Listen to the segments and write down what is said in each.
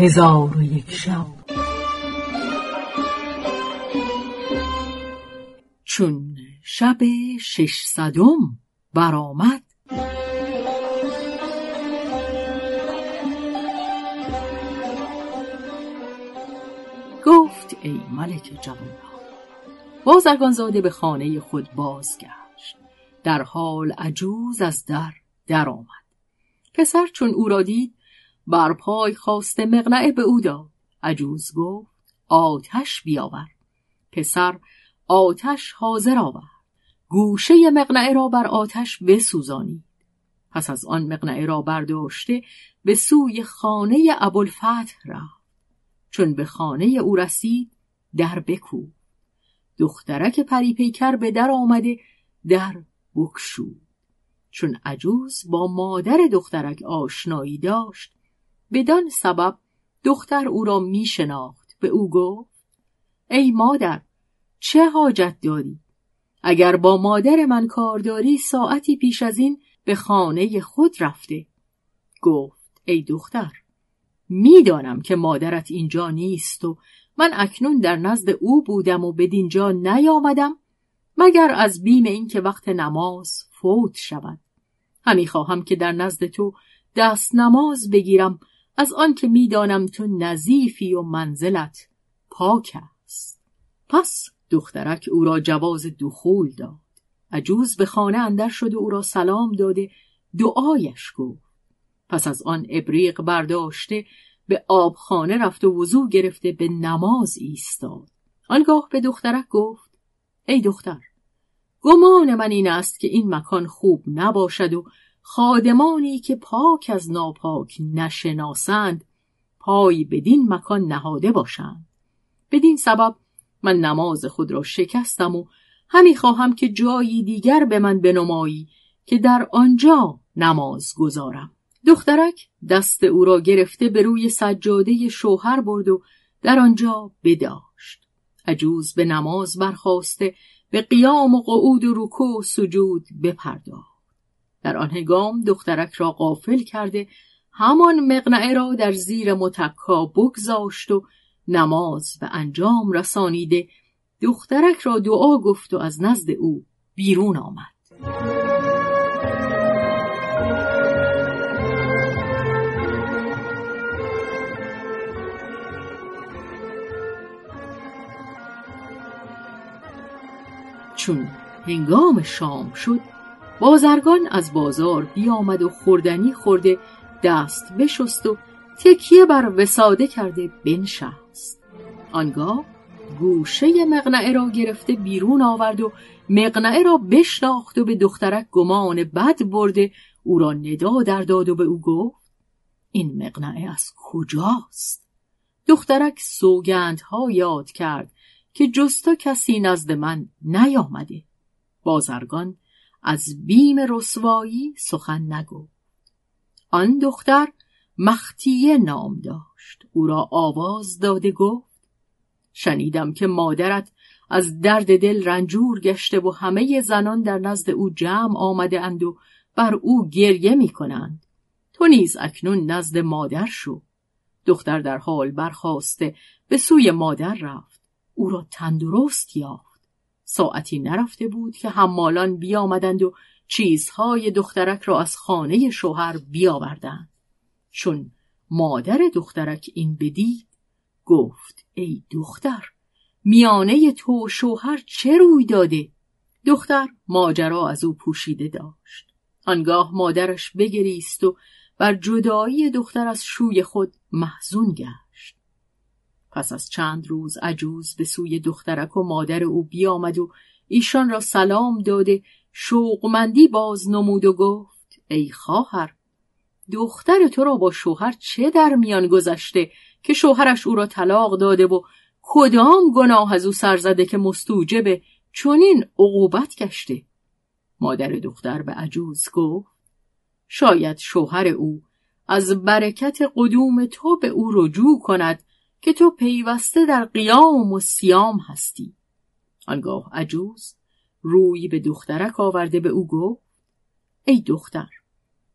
هزار و یک شب. چون شب ششصدم برآمد. گفت ای ملک جوانها بازرگانزاده به خانه خود بازگشت. در حال عجوز از در درآمد. پسر چون او را دید بر پای خواسته مقنعه به او داد. عجوز گفت آتش بیاور. پسر آتش حاضر آورد. گوشه مقنعه را بر آتش بسوزانید. پس از آن مقنعه را برداشته به سوی خانه ابوالفتح رفت. چون به خانه او رسید در بکو دخترک پری پیکر به در آمده در بکشود. چون عجوز با مادر دخترک آشنایی داشت بدان سبب دختر او را می شناخت به او گفت ای مادر چه حاجت داری؟ اگر با مادر من کار داری ساعتی پیش از این به خانه خود رفته. گفت ای دختر می‌دانم که مادرت اینجا نیست و من اکنون در نزد او بودم و بدینجا نیامدم مگر از بیم اینکه وقت نماز فوت شود. همی خواهم که در نزد تو دست نماز بگیرم از آنکه می‌دانم تو نظیفی و منزلت پاک است. پس دخترک او را جواز دخول داد. عجوز به خانه اندر شد و او را سلام داده دعایش گفت. پس از آن ابریق برداشته به آبخانه رفت و وضوع گرفته به نماز ایستاد. آنگاه به دخترک گفت ای دختر گمان من این است که این مکان خوب نباشد و خادمانی که پاک از ناپاک نشناسند پای بدین مکان نهاده باشند. بدین سبب من نماز خود را شکستم و همی خواهم که جایی دیگر به من بنمایی که در آنجا نماز گذارم. دخترک دست او را گرفته به روی سجاده شوهر برد و در آنجا بداشت. عجوز به نماز برخواسته به قیام و قعود و رکوع و سجود بپرداخت. در آن هنگام دخترک را قافل کرده همان مقنعه را در زیر متکا بگذاشت و نماز به انجام رسانیده. دخترک را دعا گفت و از نزد او بیرون آمد. چون هنگام شام شد بازرگان از بازار بیامد و خوردنی خورده دست بشست و تکیه بر وساده کرده بنشست. آنگاه گوشه مقنعه را گرفته بیرون آورد و مقنعه را بشناخت و به دخترک گمان بد برده او را ندا در داد و به او گفت این مقنعه از کجاست؟ دخترک سوگندها یاد کرد که جستا کسی نزد من نیامده. بازرگان از بیم رسوایی سخن نگفت آن دختر مختیه نام داشت او را آواز داده گفت شنیدم که مادرت از درد دل رنجور گشته و همه زنان در نزد او جمع آمده اند و بر او گریه می کنند. تو نیز اکنون نزد مادر شو. دختر در حال برخواسته به سوی مادر رفت. او را تندرست یافت. ساعتی نرفته بود که حمالان بیامدند و چیزهای دخترک را از خانه شوهر بیاوردند. چون مادر دخترک این بدید گفت ای دختر میانه تو شوهر چه روی داده؟ دختر ماجرا از او پوشیده داشت. آنگاه مادرش بگریست و بر جدایی دختر از شوی خود محزون گشت. پس از چند روز عجوز به سوی دخترک و مادر او بیامد و ایشان را سلام داده شوقمندی باز نمود و گفت ای خواهر دختر تو را با شوهر چه در میان گذشته که شوهرش او را طلاق داده و کدام گناه از او سرزده که مستوجب چنین عقوبت گشته مادر دختر به عجوز گفت شاید شوهر او از برکت قدوم تو به او رجوع کند که تو پیوسته در قیام و سیام هستی. آنگاه عجوز روی به دخترک آورده به او گفت ای دختر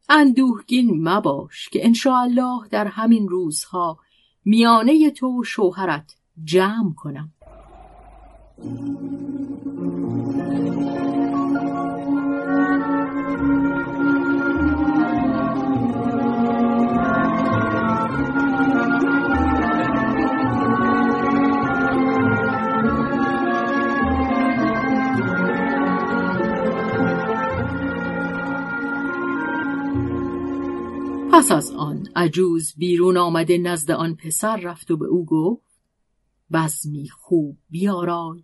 اندوهگین مباش که الله در همین روزها میانه تو و شوهرت جمع کنم. پس از آن عجوز بیرون آمده نزد آن پسر رفت و به او گفت بزمی خوب بیارای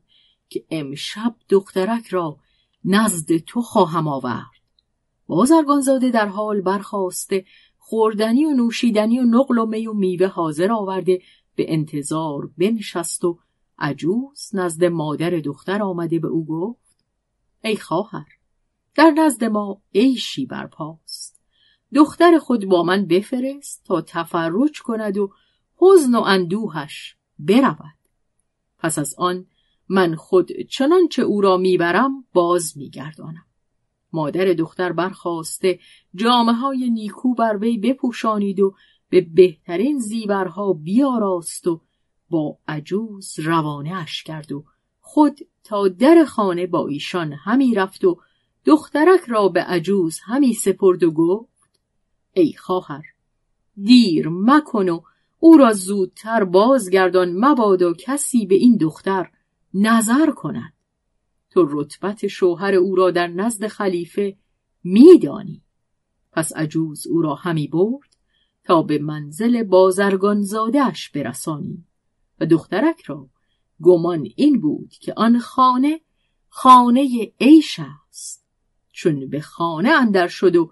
که امشب دخترک را نزد تو خواهم آورد. بازرگانزاده در حال برخواسته خوردنی و نوشیدنی و نقل و می و میوه حاضر آورده به انتظار بنشست و عجوز نزد مادر دختر آمده به او گفت ای خواهر در نزد ما عیشی برپاست. دختر خود با من بفرست تا تفرج کند و حزن و اندوهش برود. پس از آن من خود چنانچه او را می‌برم باز میگردانم. مادر دختر برخواسته جامعه های نیکو بر وی بپوشانید و به بهترین زیورها بیاراست و با عجوز روانه اش کرد و خود تا در خانه با ایشان همی رفت و دخترک را به عجوز همی سپرد و گفت ای خواهر دیر مکن و او را زودتر بازگردان مبادا کسی به این دختر نظر کند. تو رتبت شوهر او را در نزد خلیفه میدانی. پس عجوز او را همی برد تا به منزل بازرگان زادش برسانی. و دخترک را گمان این بود که آن خانه خانه عیش است. چون به خانه اندر شد و